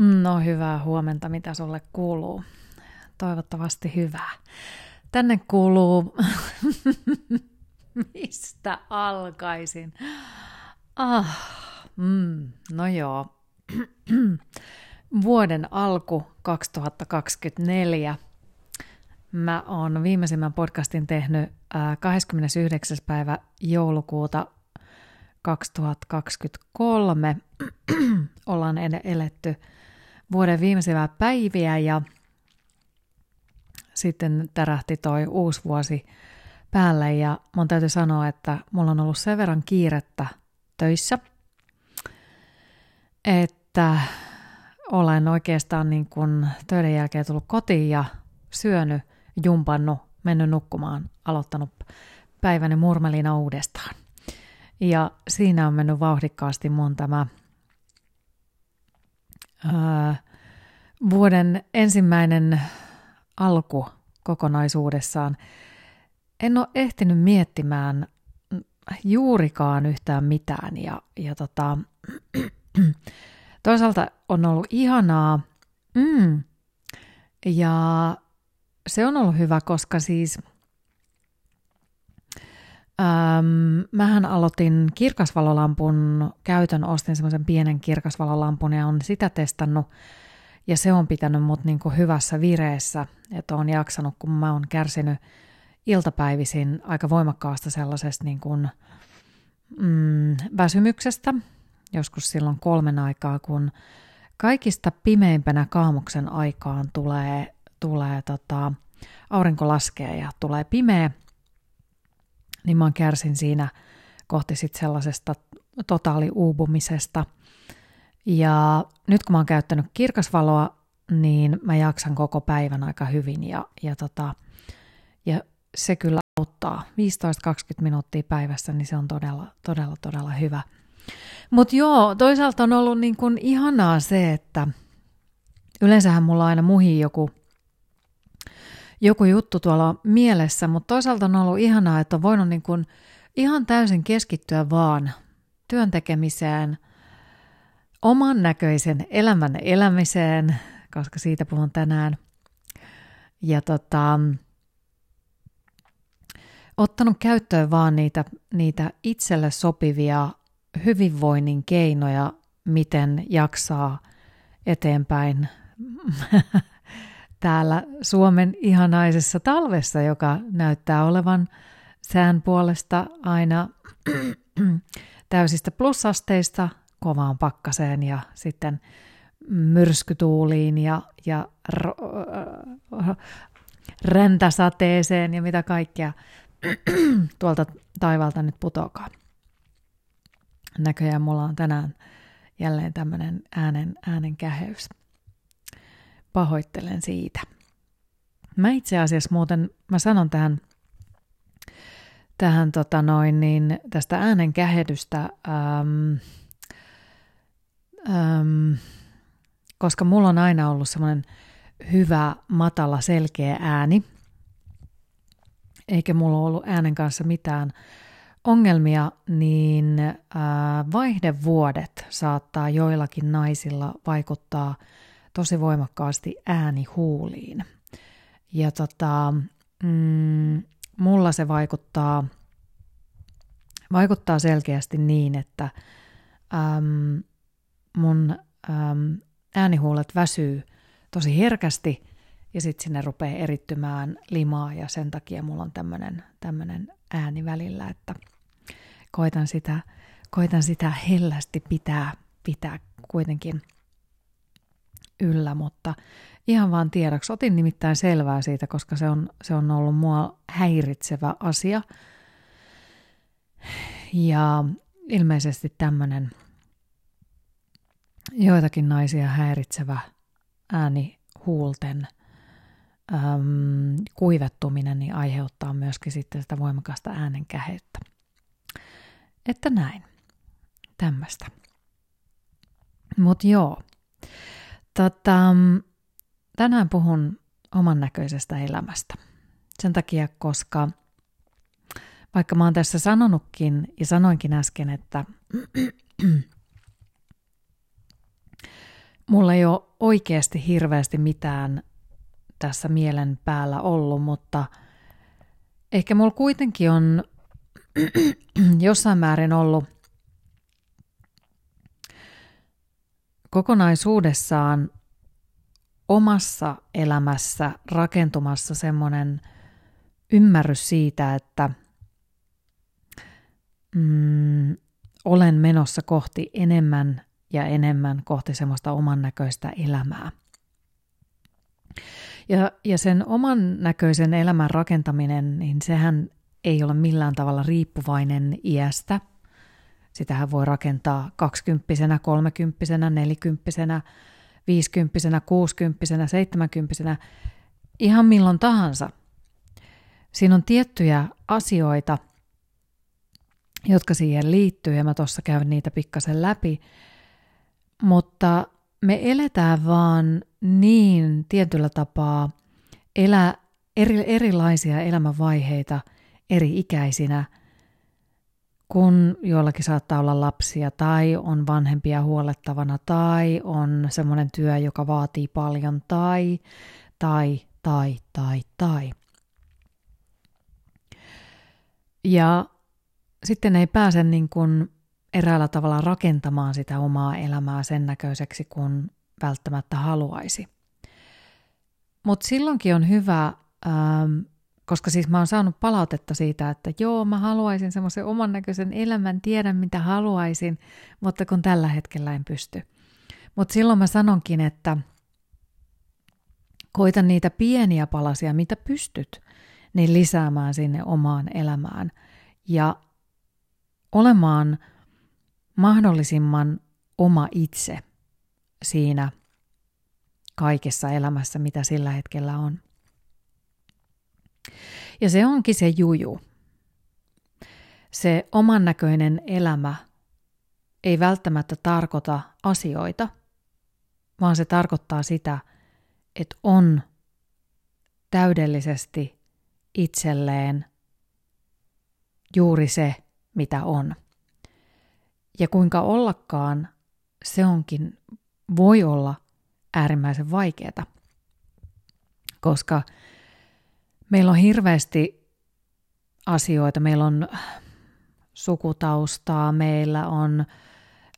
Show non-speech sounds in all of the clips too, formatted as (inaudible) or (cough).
No hyvää huomenta, mitä sulle kuuluu. Toivottavasti hyvää. Tänne kuuluu, (laughs) mistä alkaisin? Ah, mm, no joo. (clears throat) Vuoden alku 2024. Mä oon viimeisimmän podcastin tehnyt 29. päivä joulukuuta 2023. (clears throat) Ollaan eletty vuoden viimeisiä päiviä ja sitten tärähti toi uusi vuosi päälle ja mun täytyy sanoa, että mulla on ollut sen verran kiirettä töissä, että olen oikeastaan niin kuin töiden jälkeen tullut kotiin ja syönyt, jumpannut, mennyt nukkumaan, aloittanut päiväni murmelina uudestaan. Ja siinä on mennyt vauhdikkaasti mun tämä vuoden ensimmäinen alku kokonaisuudessaan. En ole ehtinyt miettimään juurikaan yhtään mitään ja, ja tota, (clears throat) toisaalta on ollut ihanaa mm, ja se on ollut hyvä, koska siis – Öm, mähän aloitin kirkasvalolampun käytön, ostin semmoisen pienen kirkasvalolampun ja on sitä testannut. Ja se on pitänyt mut niinku hyvässä vireessä, että on jaksanut, kun mä oon kärsinyt iltapäivisin aika voimakkaasta sellaisesta niinku, mm, väsymyksestä, joskus silloin kolmen aikaa, kun kaikista pimeimpänä kaamuksen aikaan tulee, tulee tota, aurinko laskee ja tulee pimeä, niin mä kärsin siinä kohti sit sellaisesta totaaliuupumisesta. Ja nyt kun mä oon käyttänyt kirkasvaloa, niin mä jaksan koko päivän aika hyvin ja, ja, tota, ja se kyllä auttaa. 15-20 minuuttia päivässä, niin se on todella, todella, todella hyvä. Mutta joo, toisaalta on ollut niin kun ihanaa se, että yleensähän mulla aina muhii joku joku juttu tuolla mielessä, mutta toisaalta on ollut ihanaa, että on voinut niin kuin ihan täysin keskittyä vaan työn tekemiseen, oman näköisen elämän elämiseen, koska siitä puhun tänään. Ja tota, ottanut käyttöön vaan niitä, niitä itselle sopivia hyvinvoinnin keinoja, miten jaksaa eteenpäin (laughs) täällä Suomen ihanaisessa talvessa, joka näyttää olevan sään puolesta aina (clears throat) täysistä plussasteista kovaan pakkaseen ja sitten myrskytuuliin ja, ja r- räntäsateeseen ja mitä kaikkea (clears throat) tuolta taivalta nyt putokaa. Näköjään mulla on tänään jälleen tämmöinen äänen, äänen käheys. Pahoittelen siitä. Mä itse asiassa muuten, mä sanon tähän, tähän tota noin, niin tästä äänen kähedystä, äm, äm, koska mulla on aina ollut semmoinen hyvä, matala, selkeä ääni, eikä mulla ollut äänen kanssa mitään ongelmia, niin vaihdevuodet saattaa joillakin naisilla vaikuttaa – tosi voimakkaasti äänihuuliin. Ja tota, mm, mulla se vaikuttaa, vaikuttaa selkeästi niin, että äm, mun äm, äänihuulet väsyy tosi herkästi ja sitten sinne rupeaa erittymään limaa ja sen takia mulla on tämmöinen ääni välillä, että koitan sitä, koitan sitä hellästi pitää, pitää kuitenkin – yllä, mutta ihan vaan tiedoksi. Otin nimittäin selvää siitä, koska se on, se on ollut mua häiritsevä asia. Ja ilmeisesti tämmöinen joitakin naisia häiritsevä ääni huulten äm, kuivettuminen niin aiheuttaa myöskin sitten sitä voimakasta äänenkäheyttä. Että näin. Tämmöistä. Mutta joo, Tota, tänään puhun oman näköisestä elämästä. Sen takia, koska vaikka mä oon tässä sanonutkin ja sanoinkin äsken, että (clears throat) mulla ei ole oikeasti hirveästi mitään tässä mielen päällä ollut, mutta ehkä mulla kuitenkin on (clears throat) jossain määrin ollut kokonaisuudessaan omassa elämässä rakentumassa semmoinen ymmärrys siitä, että mm, olen menossa kohti enemmän ja enemmän kohti semmoista oman näköistä elämää. Ja, ja sen oman näköisen elämän rakentaminen, niin sehän ei ole millään tavalla riippuvainen iästä. Sitähän voi rakentaa kaksikymppisenä, kolmekymppisenä, nelikymppisenä, viisikymppisenä, kuusikymppisenä, seitsemänkymppisenä, ihan milloin tahansa. Siinä on tiettyjä asioita, jotka siihen liittyy, ja mä tuossa käyn niitä pikkasen läpi, mutta me eletään vaan niin tietyllä tapaa elää eri, erilaisia elämänvaiheita eri ikäisinä, kun joillakin saattaa olla lapsia tai on vanhempia huolettavana tai on semmoinen työ, joka vaatii paljon tai, tai, tai, tai, tai. Ja sitten ei pääse niin kuin eräällä tavalla rakentamaan sitä omaa elämää sen näköiseksi kuin välttämättä haluaisi. Mutta silloinkin on hyvä, ähm, koska siis mä oon saanut palautetta siitä, että joo, mä haluaisin semmoisen oman näköisen elämän, tiedän mitä haluaisin, mutta kun tällä hetkellä en pysty. Mutta silloin mä sanonkin, että koita niitä pieniä palasia, mitä pystyt, niin lisäämään sinne omaan elämään ja olemaan mahdollisimman oma itse siinä kaikessa elämässä, mitä sillä hetkellä on. Ja se onkin se juju. Se oman näköinen elämä ei välttämättä tarkoita asioita, vaan se tarkoittaa sitä, että on täydellisesti itselleen juuri se, mitä on. Ja kuinka ollakaan, se onkin, voi olla äärimmäisen vaikeaa, koska meillä on hirveästi asioita, meillä on sukutaustaa, meillä on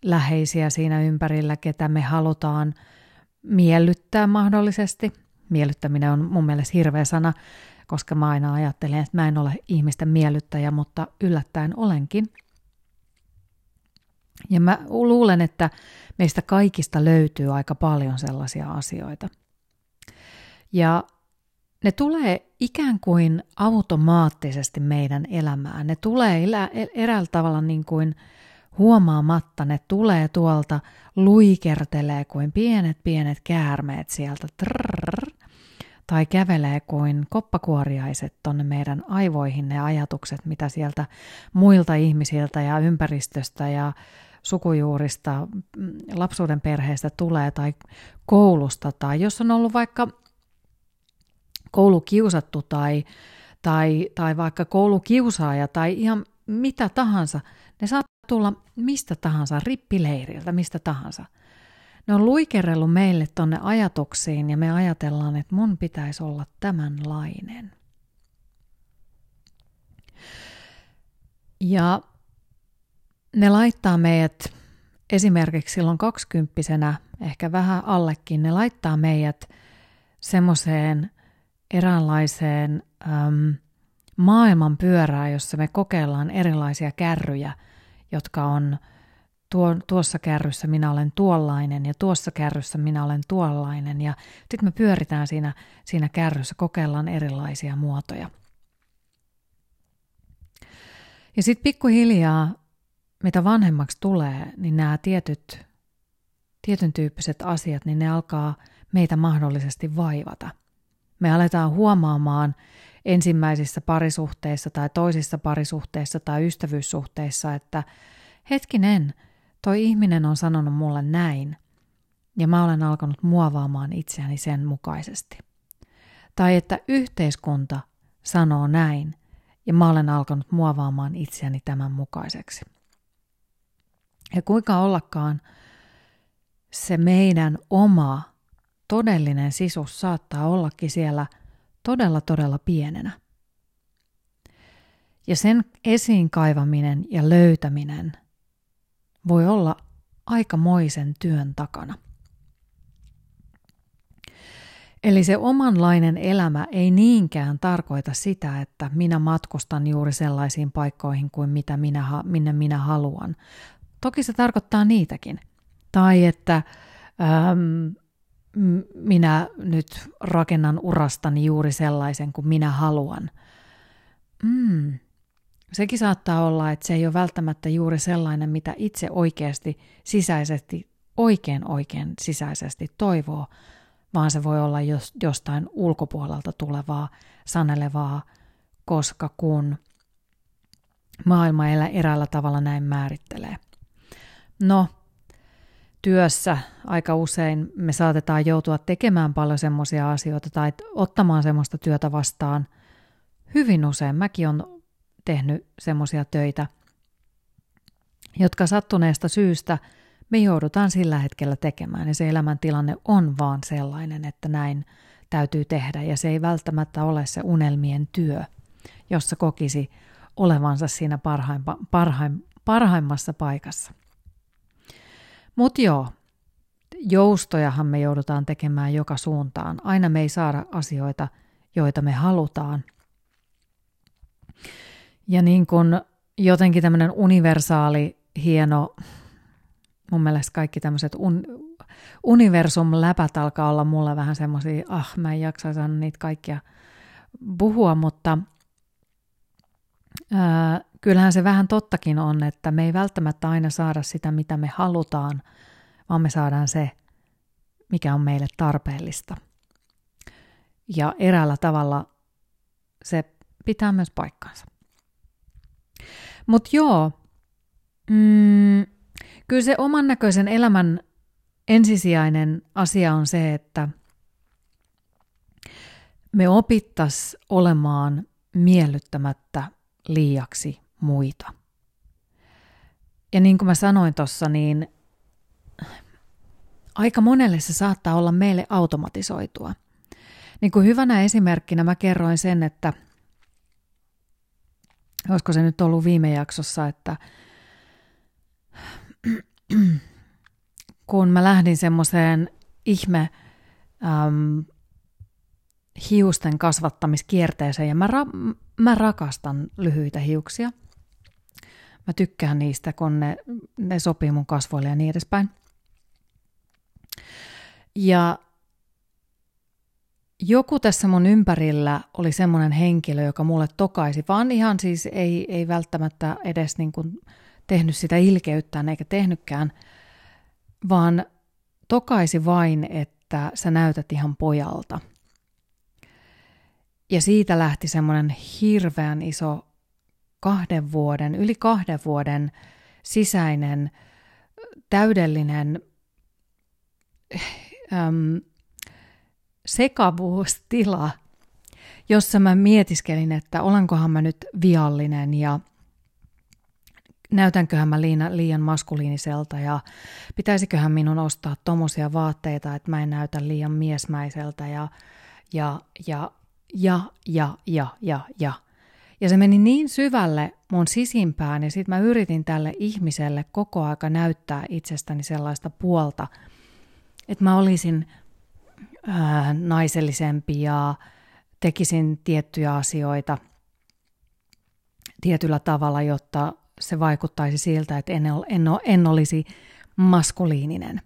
läheisiä siinä ympärillä, ketä me halutaan miellyttää mahdollisesti. Miellyttäminen on mun mielestä hirveä sana, koska mä aina ajattelen, että mä en ole ihmisten miellyttäjä, mutta yllättäen olenkin. Ja mä luulen, että meistä kaikista löytyy aika paljon sellaisia asioita. Ja ne tulee ikään kuin automaattisesti meidän elämään. Ne tulee eräällä tavalla niin kuin huomaamatta, ne tulee tuolta, luikertelee kuin pienet pienet käärmeet sieltä. Trrr, tai kävelee kuin koppakuoriaiset tonne meidän aivoihin ne ajatukset, mitä sieltä muilta ihmisiltä ja ympäristöstä ja sukujuurista, mm, lapsuuden perheestä tulee tai koulusta tai jos on ollut vaikka koulukiusattu tai, tai, tai vaikka koulukiusaaja tai ihan mitä tahansa, ne saa tulla mistä tahansa, rippileiriltä, mistä tahansa. Ne on luikerellut meille tonne ajatuksiin ja me ajatellaan, että mun pitäisi olla tämänlainen. Ja ne laittaa meidät esimerkiksi silloin kaksikymppisenä, ehkä vähän allekin, ne laittaa meidät semmoiseen eräänlaiseen äm, maailman pyörää, jossa me kokeillaan erilaisia kärryjä, jotka on tuo, tuossa kärryssä minä olen tuollainen ja tuossa kärryssä minä olen tuollainen ja sitten me pyöritään siinä, siinä kärryssä, kokeillaan erilaisia muotoja. Ja sitten pikkuhiljaa mitä vanhemmaksi tulee, niin nämä tietyt, tietyn tyyppiset asiat, niin ne alkaa meitä mahdollisesti vaivata. Me aletaan huomaamaan ensimmäisissä parisuhteissa tai toisissa parisuhteissa tai ystävyyssuhteissa, että hetkinen, toi ihminen on sanonut mulle näin, ja mä olen alkanut muovaamaan itseäni sen mukaisesti. Tai että yhteiskunta sanoo näin, ja mä olen alkanut muovaamaan itseäni tämän mukaiseksi. Ja kuinka ollakaan, se meidän oma todellinen sisus saattaa ollakin siellä todella todella pienenä. Ja sen esiin kaivaminen ja löytäminen voi olla aikamoisen työn takana. Eli se omanlainen elämä ei niinkään tarkoita sitä, että minä matkustan juuri sellaisiin paikkoihin kuin mitä minä, minne minä haluan. Toki se tarkoittaa niitäkin. Tai että ähm, minä nyt rakennan urastani juuri sellaisen kuin minä haluan. Mm. Sekin saattaa olla, että se ei ole välttämättä juuri sellainen, mitä itse oikeasti sisäisesti, oikein oikein sisäisesti toivoo, vaan se voi olla jostain ulkopuolelta tulevaa, sanelevaa, koska kun maailma eräällä tavalla näin määrittelee. No, työssä aika usein me saatetaan joutua tekemään paljon semmoisia asioita tai ottamaan semmoista työtä vastaan. Hyvin usein mäkin on tehnyt semmoisia töitä, jotka sattuneesta syystä me joudutaan sillä hetkellä tekemään ja se elämäntilanne on vaan sellainen, että näin täytyy tehdä ja se ei välttämättä ole se unelmien työ, jossa kokisi olevansa siinä parhaimpa, parhaim, parhaimmassa paikassa. Mutta joo, joustojahan me joudutaan tekemään joka suuntaan. Aina me ei saada asioita, joita me halutaan. Ja niin kuin jotenkin tämmöinen universaali, hieno, mun mielestä kaikki tämmöiset un, universum-läpät alkaa olla mulle vähän semmoisia, ah mä en jaksa sanoa niitä kaikkia puhua, mutta ää, kyllähän se vähän tottakin on, että me ei välttämättä aina saada sitä, mitä me halutaan, vaan me saadaan se, mikä on meille tarpeellista. Ja eräällä tavalla se pitää myös paikkansa. Mutta joo, mm, kyllä se oman näköisen elämän ensisijainen asia on se, että me opittas olemaan miellyttämättä liiaksi muita. Ja niin kuin mä sanoin tuossa, niin aika monelle se saattaa olla meille automatisoitua. Niin kuin hyvänä esimerkkinä mä kerroin sen, että olisiko se nyt ollut viime jaksossa, että kun mä lähdin semmoiseen ihme äm, hiusten kasvattamiskierteeseen ja mä, ra- mä rakastan lyhyitä hiuksia. Mä tykkään niistä, kun ne, ne sopii mun kasvoille ja niin edespäin. Ja joku tässä mun ympärillä oli semmoinen henkilö, joka mulle tokaisi, vaan ihan siis ei, ei välttämättä edes niin kuin tehnyt sitä ilkeyttään eikä tehnytkään, vaan tokaisi vain, että sä näytät ihan pojalta. Ja siitä lähti semmoinen hirveän iso kahden vuoden, yli kahden vuoden sisäinen täydellinen äm, sekavuustila, jossa mä mietiskelin, että olenkohan mä nyt viallinen ja näytänköhän mä liian, liian maskuliiniselta ja pitäisiköhän minun ostaa tommosia vaatteita, että mä en näytä liian miesmäiseltä ja, ja, ja, ja, ja, ja, ja. Ja se meni niin syvälle mun sisimpään ja sitten mä yritin tälle ihmiselle koko aika näyttää itsestäni sellaista puolta, että mä olisin ää, naisellisempi ja tekisin tiettyjä asioita tietyllä tavalla, jotta se vaikuttaisi siltä, että en, en, en olisi maskuliininen.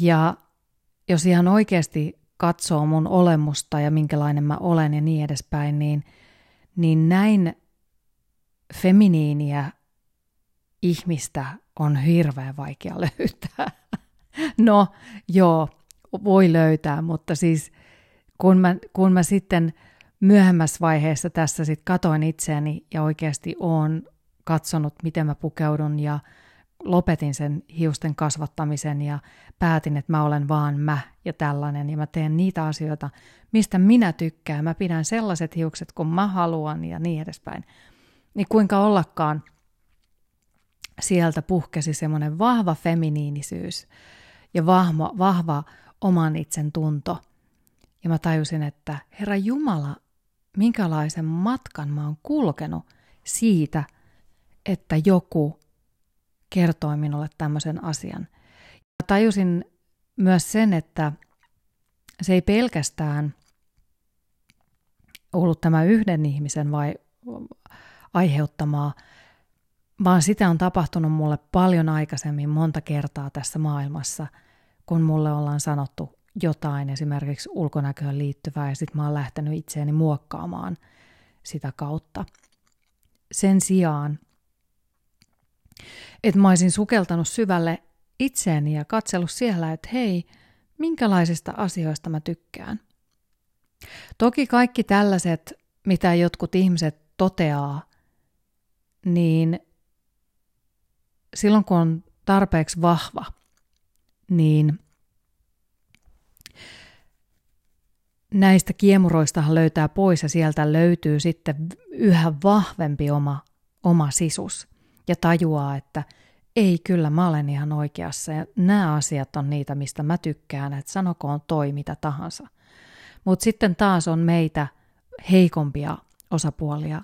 Ja jos ihan oikeasti katsoo mun olemusta ja minkälainen mä olen ja niin edespäin, niin, niin näin feminiiniä ihmistä on hirveän vaikea (laughs) löytää. No joo, voi löytää, mutta siis kun mä, kun mä sitten myöhemmässä vaiheessa tässä sitten katoin itseäni ja oikeasti oon katsonut, miten mä pukeudun ja lopetin sen hiusten kasvattamisen ja päätin, että mä olen vaan mä ja tällainen ja mä teen niitä asioita, mistä minä tykkään. Mä pidän sellaiset hiukset, kun mä haluan ja niin edespäin. Niin kuinka ollakaan, sieltä puhkesi semmoinen vahva feminiinisyys ja vahva, vahva oman itsen tunto. Ja mä tajusin, että Herra Jumala, minkälaisen matkan mä oon kulkenut siitä, että joku kertoi minulle tämmöisen asian. Ja tajusin myös sen, että se ei pelkästään ollut tämä yhden ihmisen vai aiheuttamaa, vaan sitä on tapahtunut mulle paljon aikaisemmin monta kertaa tässä maailmassa, kun mulle ollaan sanottu jotain esimerkiksi ulkonäköön liittyvää ja sitten mä oon lähtenyt itseäni muokkaamaan sitä kautta. Sen sijaan, että mä olisin sukeltanut syvälle itseeni ja katsellut siellä, että hei, minkälaisista asioista mä tykkään. Toki kaikki tällaiset, mitä jotkut ihmiset toteaa, niin silloin kun on tarpeeksi vahva, niin näistä kiemuroistahan löytää pois ja sieltä löytyy sitten yhä vahvempi oma, oma sisus ja tajuaa, että ei kyllä mä olen ihan oikeassa ja nämä asiat on niitä, mistä mä tykkään, että sanokoon toi mitä tahansa. Mutta sitten taas on meitä heikompia osapuolia,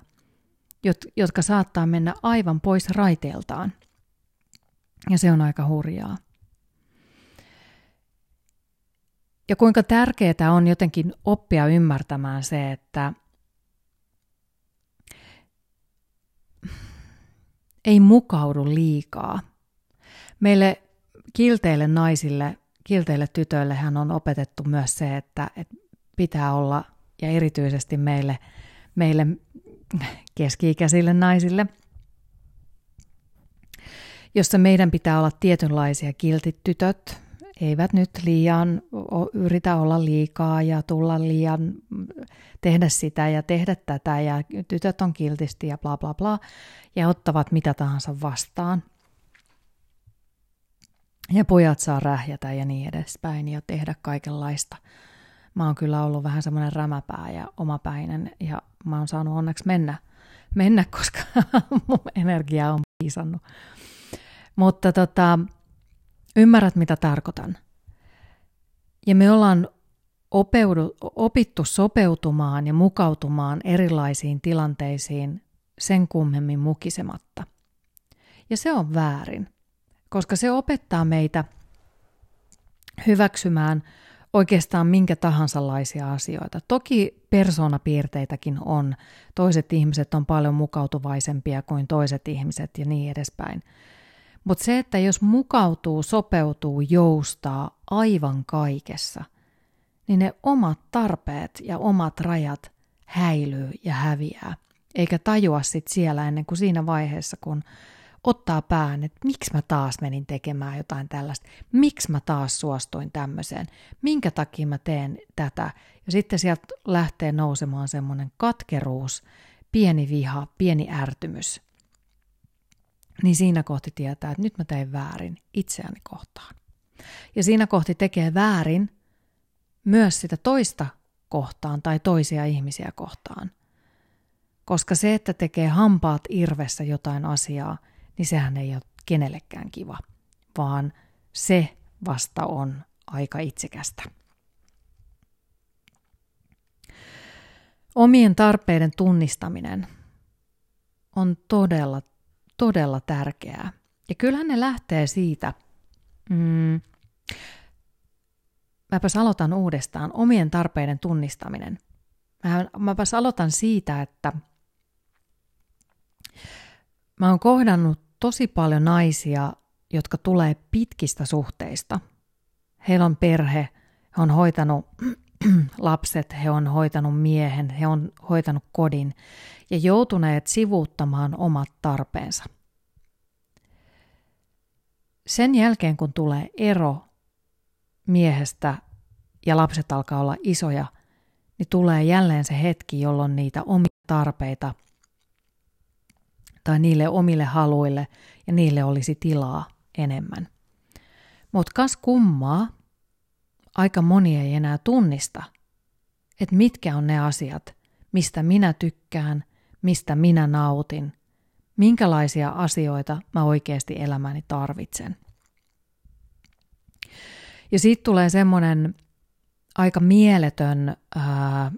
jotka saattaa mennä aivan pois raiteeltaan. Ja se on aika hurjaa. Ja kuinka tärkeää on jotenkin oppia ymmärtämään se, että ei mukaudu liikaa. Meille kilteille naisille, kilteille tytöille hän on opetettu myös se, että, että pitää olla, ja erityisesti meille, meille keski-ikäisille naisille, jossa meidän pitää olla tietynlaisia kiltitytöt, eivät nyt liian yritä olla liikaa ja tulla liian, tehdä sitä ja tehdä tätä ja tytöt on kiltisti ja bla bla bla ja ottavat mitä tahansa vastaan. Ja pojat saa rähjätä ja niin edespäin ja tehdä kaikenlaista. Mä oon kyllä ollut vähän semmoinen rämäpää ja omapäinen ja mä oon saanut onneksi mennä, mennä koska (laughs) mun energia on piisannut. Mutta tota, Ymmärrät, mitä tarkoitan. Ja me ollaan opeudu, opittu sopeutumaan ja mukautumaan erilaisiin tilanteisiin sen kummemmin mukisematta. Ja se on väärin, koska se opettaa meitä hyväksymään oikeastaan minkä tahansa laisia asioita. Toki persoonapiirteitäkin on. Toiset ihmiset on paljon mukautuvaisempia kuin toiset ihmiset ja niin edespäin. Mutta se, että jos mukautuu, sopeutuu, joustaa aivan kaikessa, niin ne omat tarpeet ja omat rajat häilyy ja häviää. Eikä tajua sit siellä ennen kuin siinä vaiheessa, kun ottaa pään, että miksi mä taas menin tekemään jotain tällaista, miksi mä taas suostuin tämmöiseen, minkä takia mä teen tätä. Ja sitten sieltä lähtee nousemaan semmoinen katkeruus, pieni viha, pieni ärtymys niin siinä kohti tietää, että nyt mä tein väärin itseäni kohtaan. Ja siinä kohti tekee väärin myös sitä toista kohtaan tai toisia ihmisiä kohtaan. Koska se, että tekee hampaat irvessä jotain asiaa, niin sehän ei ole kenellekään kiva, vaan se vasta on aika itsekästä. Omien tarpeiden tunnistaminen on todella todella tärkeää. Ja kyllähän ne lähtee siitä, mm, mäpäs aloitan uudestaan, omien tarpeiden tunnistaminen. Mä, mäpäs aloitan siitä, että mä oon kohdannut tosi paljon naisia, jotka tulee pitkistä suhteista. Heillä on perhe, he on hoitanut (clears throat) lapset, he on hoitanut miehen, he on hoitanut kodin ja joutuneet sivuuttamaan omat tarpeensa. Sen jälkeen, kun tulee ero miehestä ja lapset alkaa olla isoja, niin tulee jälleen se hetki, jolloin niitä omia tarpeita tai niille omille haluille ja niille olisi tilaa enemmän. Mutta kas kummaa, aika moni ei enää tunnista, että mitkä on ne asiat, mistä minä tykkään, mistä minä nautin, minkälaisia asioita mä oikeasti elämäni tarvitsen. Ja siitä tulee semmoinen aika mieletön ää,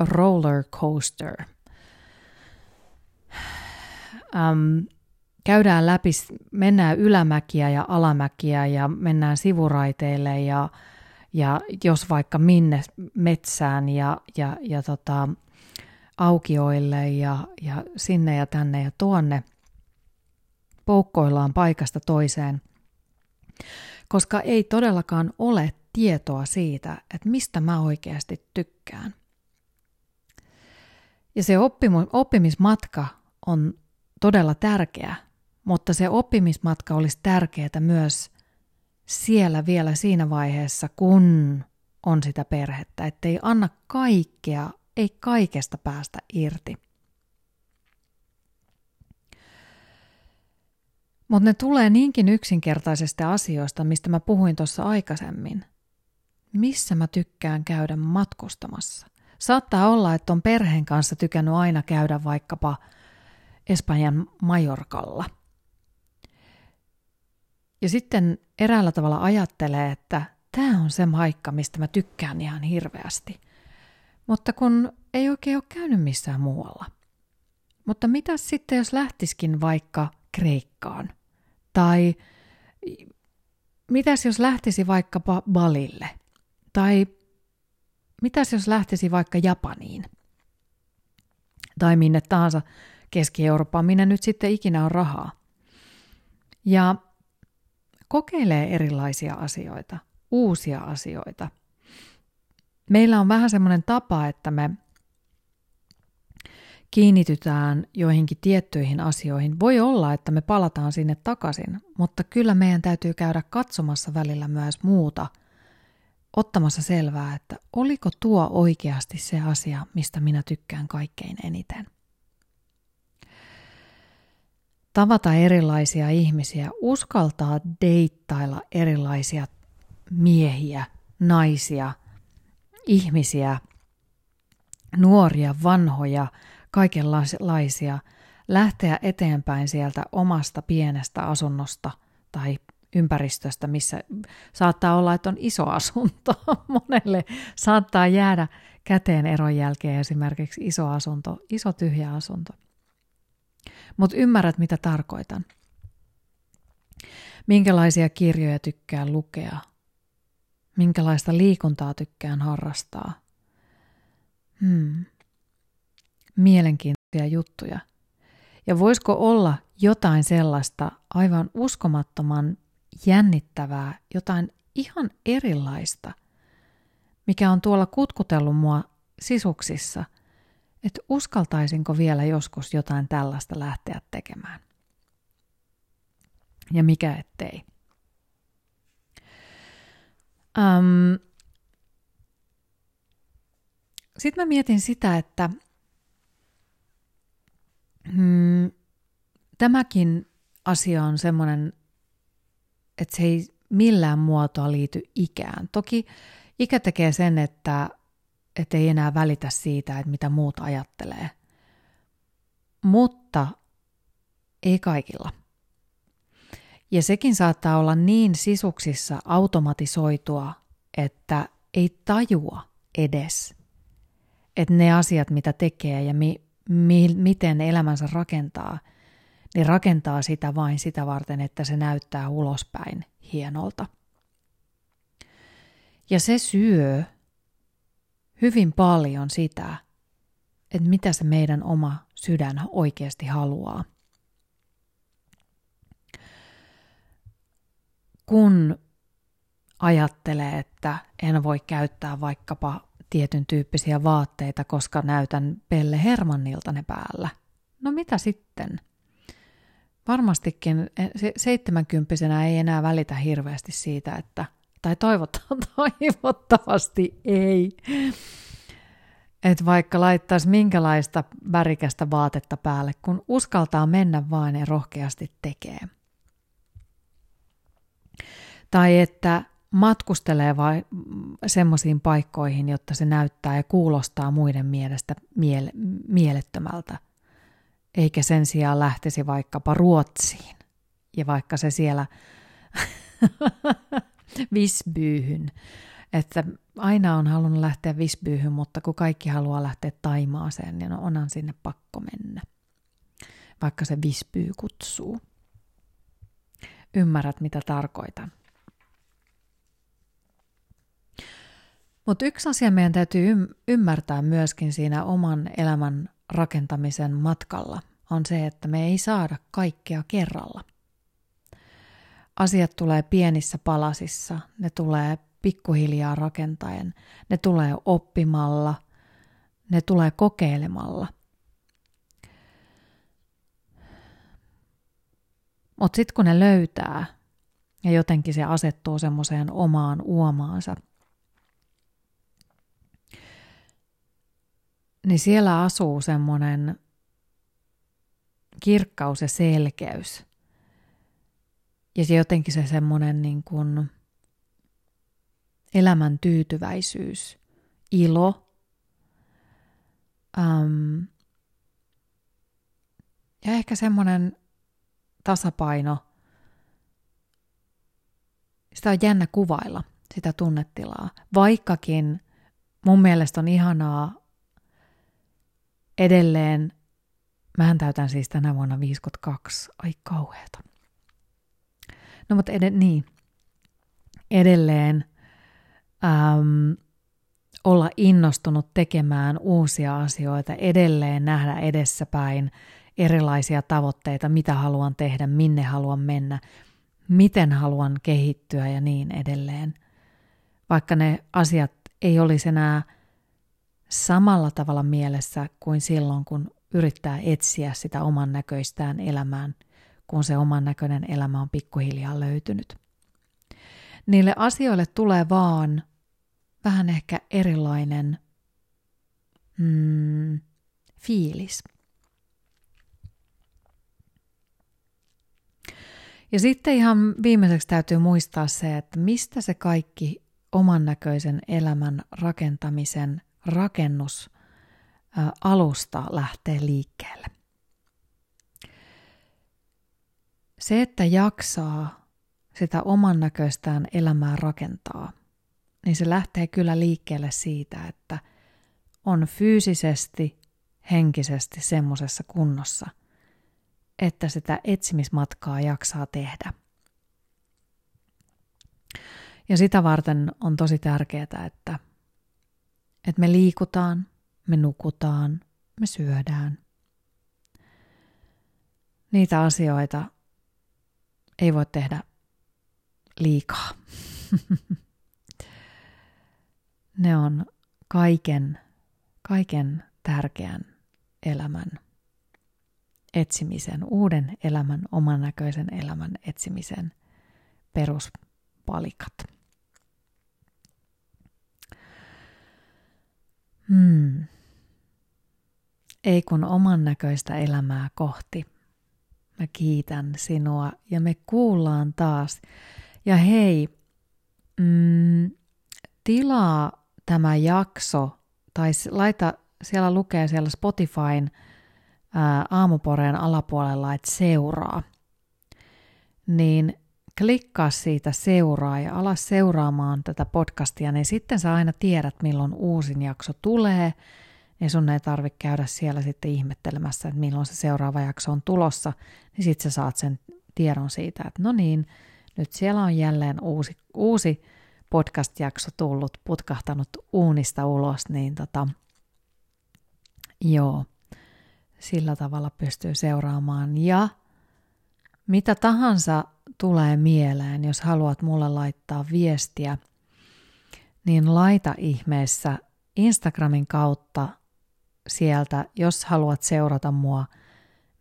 roller coaster. Ähm, käydään läpi, mennään ylämäkiä ja alamäkiä ja mennään sivuraiteille ja, ja jos vaikka minne metsään ja, ja, ja tota, aukioille ja, ja sinne ja tänne ja tuonne. Poukkoillaan paikasta toiseen, koska ei todellakaan ole tietoa siitä, että mistä mä oikeasti tykkään. Ja se oppimismatka on todella tärkeä, mutta se oppimismatka olisi tärkeää myös siellä vielä siinä vaiheessa, kun on sitä perhettä, ettei anna kaikkea, ei kaikesta päästä irti. Mutta ne tulee niinkin yksinkertaisesta asioista, mistä mä puhuin tuossa aikaisemmin. Missä mä tykkään käydä matkustamassa? Saattaa olla, että on perheen kanssa tykännyt aina käydä vaikkapa Espanjan Majorkalla. Ja sitten eräällä tavalla ajattelee, että tämä on se maikka, mistä mä tykkään ihan hirveästi. Mutta kun ei oikein ole käynyt missään muualla. Mutta mitä sitten, jos lähtiskin vaikka Kreikkaan? Tai mitäs jos lähtisi vaikkapa Balille? Tai mitäs jos lähtisi vaikka Japaniin? Tai minne tahansa Keski-Eurooppaan, minne nyt sitten ikinä on rahaa. Ja kokeilee erilaisia asioita, uusia asioita. Meillä on vähän semmoinen tapa, että me kiinnitytään joihinkin tiettyihin asioihin. Voi olla, että me palataan sinne takaisin, mutta kyllä meidän täytyy käydä katsomassa välillä myös muuta, ottamassa selvää, että oliko tuo oikeasti se asia, mistä minä tykkään kaikkein eniten. Tavata erilaisia ihmisiä, uskaltaa deittailla erilaisia miehiä, naisia, ihmisiä, nuoria, vanhoja, kaikenlaisia, lähteä eteenpäin sieltä omasta pienestä asunnosta tai ympäristöstä, missä saattaa olla, että on iso asunto. (laughs) Monelle saattaa jäädä käteen eron jälkeen esimerkiksi iso asunto, iso tyhjä asunto. Mutta ymmärrät, mitä tarkoitan. Minkälaisia kirjoja tykkään lukea? Minkälaista liikuntaa tykkään harrastaa? Hmm mielenkiintoisia juttuja. Ja voisiko olla jotain sellaista aivan uskomattoman jännittävää, jotain ihan erilaista, mikä on tuolla kutkutellut mua sisuksissa, että uskaltaisinko vielä joskus jotain tällaista lähteä tekemään. Ja mikä ettei. Um, Sitten mä mietin sitä, että Hmm, tämäkin asia on semmoinen, että se ei millään muotoa liity ikään. Toki ikä tekee sen, että, että ei enää välitä siitä, että mitä muut ajattelee. Mutta ei kaikilla. Ja sekin saattaa olla niin sisuksissa automatisoitua, että ei tajua edes, että ne asiat, mitä tekee ja mi- mi- miten elämänsä rakentaa, niin rakentaa sitä vain sitä varten, että se näyttää ulospäin hienolta. Ja se syö hyvin paljon sitä, että mitä se meidän oma sydän oikeasti haluaa. Kun ajattelee, että en voi käyttää vaikkapa tietyn tyyppisiä vaatteita, koska näytän Pelle Hermannilta ne päällä. No mitä sitten? Varmastikin seitsemänkymppisenä ei enää välitä hirveästi siitä, että, tai toivottavasti ei, että vaikka laittaisi minkälaista värikästä vaatetta päälle, kun uskaltaa mennä vain ja rohkeasti tekee. Tai että matkustelee vai semmoisiin paikkoihin, jotta se näyttää ja kuulostaa muiden mielestä miele- mielettömältä. eikä sen sijaan lähtisi vaikkapa Ruotsiin. Ja vaikka se siellä (laughs) Visbyyhyn, että aina on halunnut lähteä Visbyyhyn, mutta kun kaikki haluaa lähteä Taimaaseen, niin onhan sinne pakko mennä. Vaikka se Visbyy kutsuu. Ymmärrät, mitä tarkoitan. Mutta yksi asia meidän täytyy ymmärtää myöskin siinä oman elämän rakentamisen matkalla on se, että me ei saada kaikkea kerralla. Asiat tulee pienissä palasissa, ne tulee pikkuhiljaa rakentaen, ne tulee oppimalla, ne tulee kokeilemalla. Mutta sitten kun ne löytää ja jotenkin se asettuu semmoiseen omaan uomaansa – niin siellä asuu semmoinen kirkkaus ja selkeys. Ja se jotenkin se semmoinen niin kuin elämän tyytyväisyys, ilo. Um, ja ehkä semmoinen tasapaino. Sitä on jännä kuvailla, sitä tunnetilaa. Vaikkakin mun mielestä on ihanaa edelleen, mähän täytän siis tänä vuonna 52, ai kauheeta. No mutta ed- niin, edelleen äm, olla innostunut tekemään uusia asioita, edelleen nähdä edessäpäin erilaisia tavoitteita, mitä haluan tehdä, minne haluan mennä, miten haluan kehittyä ja niin edelleen. Vaikka ne asiat ei olisi enää samalla tavalla mielessä kuin silloin, kun yrittää etsiä sitä oman näköistään elämään, kun se oman näköinen elämä on pikkuhiljaa löytynyt. Niille asioille tulee vaan vähän ehkä erilainen mm, fiilis. Ja sitten ihan viimeiseksi täytyy muistaa se, että mistä se kaikki oman näköisen elämän rakentamisen rakennus alusta lähtee liikkeelle. Se, että jaksaa sitä oman näköistään elämää rakentaa, niin se lähtee kyllä liikkeelle siitä, että on fyysisesti, henkisesti semmoisessa kunnossa, että sitä etsimismatkaa jaksaa tehdä. Ja sitä varten on tosi tärkeää, että että me liikutaan, me nukutaan, me syödään. Niitä asioita ei voi tehdä liikaa. ne on kaiken, kaiken tärkeän elämän etsimisen, uuden elämän, oman näköisen elämän etsimisen peruspalikat. Hmm. Ei kun oman näköistä elämää kohti. Mä kiitän sinua ja me kuullaan taas. Ja hei, mm, tilaa tämä jakso tai laita, siellä lukee siellä Spotifyn ää, aamuporeen alapuolella, että seuraa. Niin klikkaa siitä seuraa ja ala seuraamaan tätä podcastia, niin sitten sä aina tiedät, milloin uusin jakso tulee. Ja sun ei tarvitse käydä siellä sitten ihmettelemässä, että milloin se seuraava jakso on tulossa. Niin sitten sä saat sen tiedon siitä, että no niin, nyt siellä on jälleen uusi, uusi podcast-jakso tullut, putkahtanut uunista ulos, niin tota, joo, sillä tavalla pystyy seuraamaan. Ja mitä tahansa tulee mieleen, jos haluat mulle laittaa viestiä, niin laita ihmeessä Instagramin kautta sieltä, jos haluat seurata mua,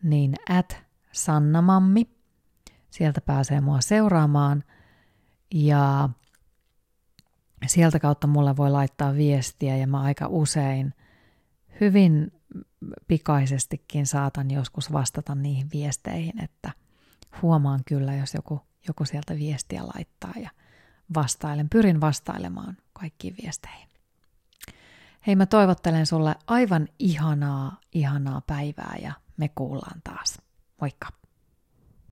niin at sannamammi. Sieltä pääsee mua seuraamaan ja sieltä kautta mulle voi laittaa viestiä ja mä aika usein hyvin pikaisestikin saatan joskus vastata niihin viesteihin, että huomaan kyllä, jos joku, joku sieltä viestiä laittaa ja vastailen, pyrin vastailemaan kaikkiin viesteihin. Hei, mä toivottelen sulle aivan ihanaa, ihanaa päivää ja me kuullaan taas. Moikka!